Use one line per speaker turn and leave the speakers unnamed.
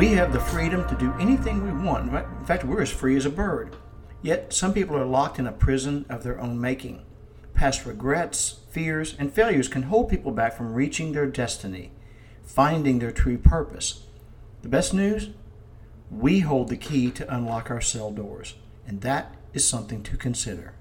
We have the freedom to do anything we want. In fact, we're as free as a bird. Yet some people are locked in a prison of their own making. Past regrets, fears, and failures can hold people back from reaching their destiny, finding their true purpose. The best news? We hold the key to unlock our cell doors, and that is something to consider.